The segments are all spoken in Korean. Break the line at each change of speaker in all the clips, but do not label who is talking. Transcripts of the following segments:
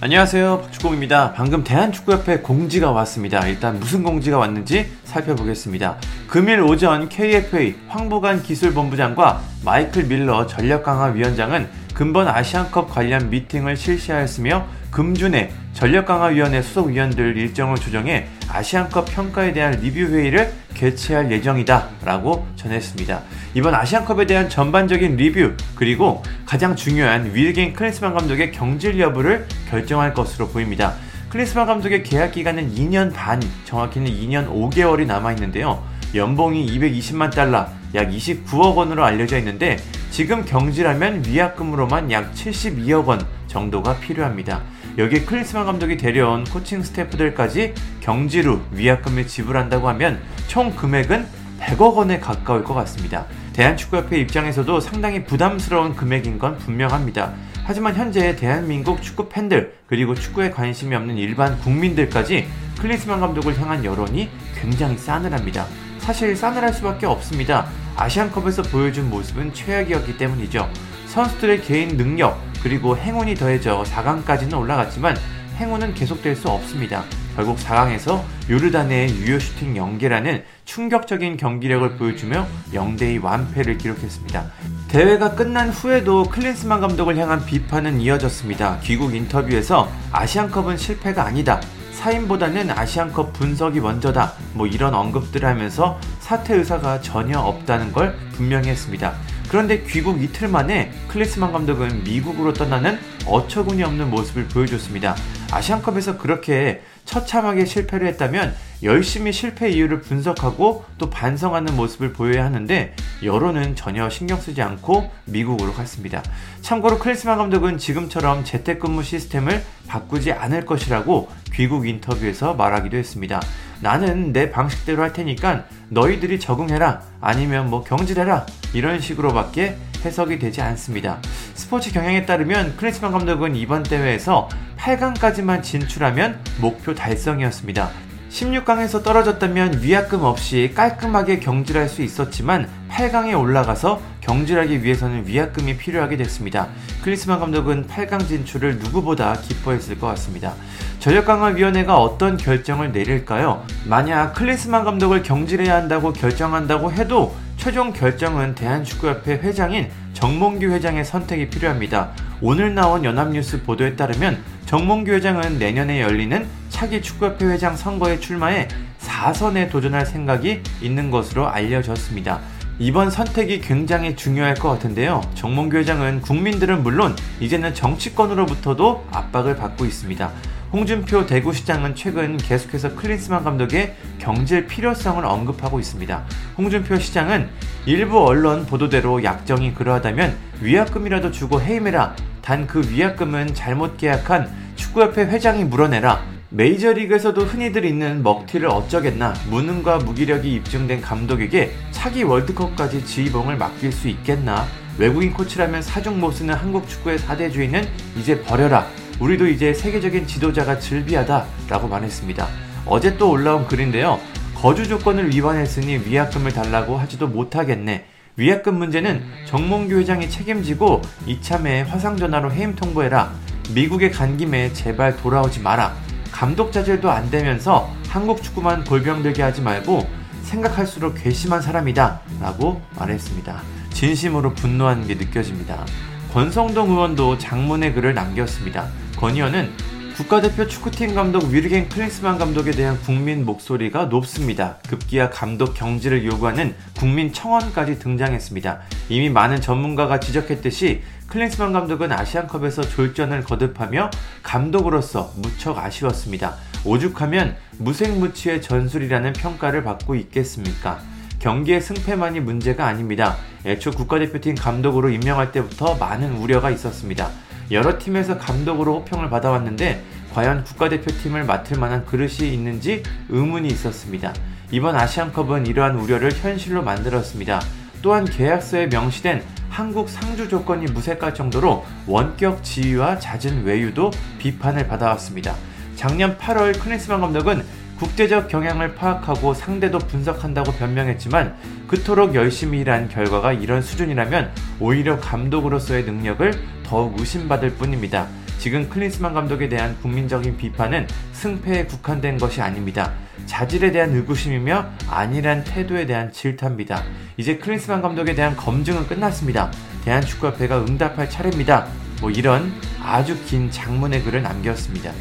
안녕하세요. 박주공입니다. 방금 대한축구협회 공지가 왔습니다. 일단 무슨 공지가 왔는지 살펴보겠습니다. 금일 오전 KFA 황보관 기술본부장과 마이클 밀러 전력강화위원장은 근본 아시안컵 관련 미팅을 실시하였으며 금주내 전력강화위원회 소속 위원들 일정을 조정해 아시안컵 평가에 대한 리뷰 회의를 개최할 예정이다 라고 전했습니다. 이번 아시안컵에 대한 전반적인 리뷰 그리고 가장 중요한 윌겐 클린스만 감독의 경질 여부를 결정할 것으로 보입니다. 클린스만 감독의 계약 기간은 2년 반, 정확히는 2년 5개월이 남아 있는데요. 연봉이 220만 달러, 약 29억 원으로 알려져 있는데 지금 경질하면 위약금으로만 약 72억 원 정도가 필요합니다. 여기에 클린스만 감독이 데려온 코칭 스태프들까지 경질 후 위약금을 지불한다고 하면 총 금액은 100억 원에 가까울 것 같습니다. 대한축구협회 입장에서도 상당히 부담스러운 금액인 건 분명합니다. 하지만 현재 대한민국 축구 팬들 그리고 축구에 관심이 없는 일반 국민들까지 클린스만 감독을 향한 여론이 굉장히 싸늘합니다. 사실 싸늘할 수밖에 없습니다. 아시안컵에서 보여준 모습은 최악이었기 때문이죠. 선수들의 개인 능력 그리고 행운이 더해져 4강까지는 올라갔지만 행운은 계속될 수 없습니다. 결국 4강에서 요르단의 유효 슈팅 연계라는 충격적인 경기력을 보여주며 0대2 완패를 기록했습니다. 대회가 끝난 후에도 클린스만 감독을 향한 비판은 이어졌습니다. 귀국 인터뷰에서 아시안컵은 실패가 아니다. 사인보다는 아시안컵 분석이 먼저다. 뭐 이런 언급들을 하면서 사퇴 의사가 전혀 없다는 걸 분명히 했습니다. 그런데 귀국 이틀 만에 클리스만 감독은 미국으로 떠나는 어처구니 없는 모습을 보여줬습니다. 아시안컵에서 그렇게 처참하게 실패를 했다면 열심히 실패 이유를 분석하고 또 반성하는 모습을 보여야 하는데 여론은 전혀 신경 쓰지 않고 미국으로 갔습니다. 참고로 클리스만 감독은 지금처럼 재택근무 시스템을 바꾸지 않을 것이라고 귀국 인터뷰에서 말하기도 했습니다. 나는 내 방식대로 할 테니까 너희들이 적응해라 아니면 뭐 경질해라 이런 식으로밖에 해석이 되지 않습니다. 스포츠 경향에 따르면 클리스만 감독은 이번 대회에서 8강까지만 진출하면 목표 달성이었습니다. 16강에서 떨어졌다면 위약금 없이 깔끔하게 경질할 수 있었지만 8강에 올라가서 경질하기 위해서는 위약금이 필요하게 됐습니다. 클리스만 감독은 8강 진출을 누구보다 기뻐했을 것 같습니다. 전력강화위원회가 어떤 결정을 내릴까요? 만약 클리스만 감독을 경질해야 한다고 결정한다고 해도 최종 결정은 대한축구협회 회장인 정몽규 회장의 선택이 필요합니다. 오늘 나온 연합뉴스 보도에 따르면 정몽규 회장은 내년에 열리는 차기 축구협회 회장 선거에 출마해 4선에 도전할 생각이 있는 것으로 알려졌습니다. 이번 선택이 굉장히 중요할 것 같은데요. 정몽규 회장은 국민들은 물론 이제는 정치권으로부터도 압박을 받고 있습니다. 홍준표 대구시장은 최근 계속해서 클린스만 감독의 경질 필요성을 언급하고 있습니다. 홍준표 시장은 일부 언론 보도대로 약정이 그러하다면 위약금이라도 주고 해임해라. 단 그 위약금은 잘못 계약한 축구협회 회장이 물어내라. 메이저리그에서도 흔히들 있는 먹튀를 어쩌겠나 무능과 무기력이 입증된 감독에게 차기 월드컵까지 지휘봉을 맡길 수 있겠나 외국인 코치라면 사중 모쓰는 한국 축구의 사대주의는 이제 버려라 우리도 이제 세계적인 지도자가 즐비하다 라고 말했습니다 어제 또 올라온 글인데요 거주 조건을 위반했으니 위약금을 달라고 하지도 못하겠네 위약금 문제는 정몽규 회장이 책임지고 이참에 화상전화로 해임 통보해라 미국에 간 김에 제발 돌아오지 마라 감독 자질도 안 되면서 한국 축구만 골병들게 하지 말고 생각할수록 괘씸한 사람이다 라고 말했습니다. 진심으로 분노하는 게 느껴집니다. 권성동 의원도 장문의 글을 남겼습니다. 권 의원은 국가대표 축구팀 감독 위르겐 클린스만 감독에 대한 국민 목소리가 높습니다. 급기야 감독 경질을 요구하는 국민 청원까지 등장했습니다. 이미 많은 전문가가 지적했듯이 클린스만 감독은 아시안컵에서 졸전을 거듭하며 감독으로서 무척 아쉬웠습니다. 오죽하면 무색무취의 전술이라는 평가를 받고 있겠습니까? 경기의 승패만이 문제가 아닙니다. 애초 국가대표팀 감독으로 임명할 때부터 많은 우려가 있었습니다. 여러 팀에서 감독으로 호평을 받아왔는데 과연 국가대표팀을 맡을 만한 그릇이 있는지 의문이 있었습니다. 이번 아시안컵은 이러한 우려를 현실로 만들었습니다. 또한 계약서에 명시된 한국 상주 조건이 무색할 정도로 원격 지휘와 잦은 외유도 비판을 받아왔습니다. 작년 8월 클린스만 감독은 국제적 경향을 파악하고 상대도 분석한다고 변명했지만 그토록 열심히 일한 결과가 이런 수준이라면 오히려 감독으로서의 능력을 더욱 의심받을 뿐입니다. 지금 클린스만 감독에 대한 국민적인 비판은 승패에 국한된 것이 아닙니다. 자질에 대한 의구심이며 아니란 태도에 대한 질타입니다. 이제 클린스만 감독에 대한 검증은 끝났습니다. 대한축구협회가 응답할 차례입니다. 뭐 이런 아주 긴 장문의 글을 남겼습니다.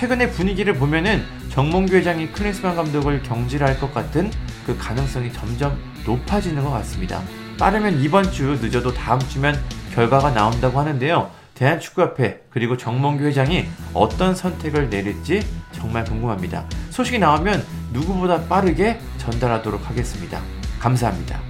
최근의 분위기를 보면은 정몽규 회장이 클린스만 감독을 경질할 것 같은 그 가능성이 점점 높아지는 것 같습니다. 빠르면 이번 주 늦어도 다음 주면 결과가 나온다고 하는데요. 대한축구협회 그리고 정몽규 회장이 어떤 선택을 내릴지 정말 궁금합니다. 소식이 나오면 누구보다 빠르게 전달하도록 하겠습니다. 감사합니다.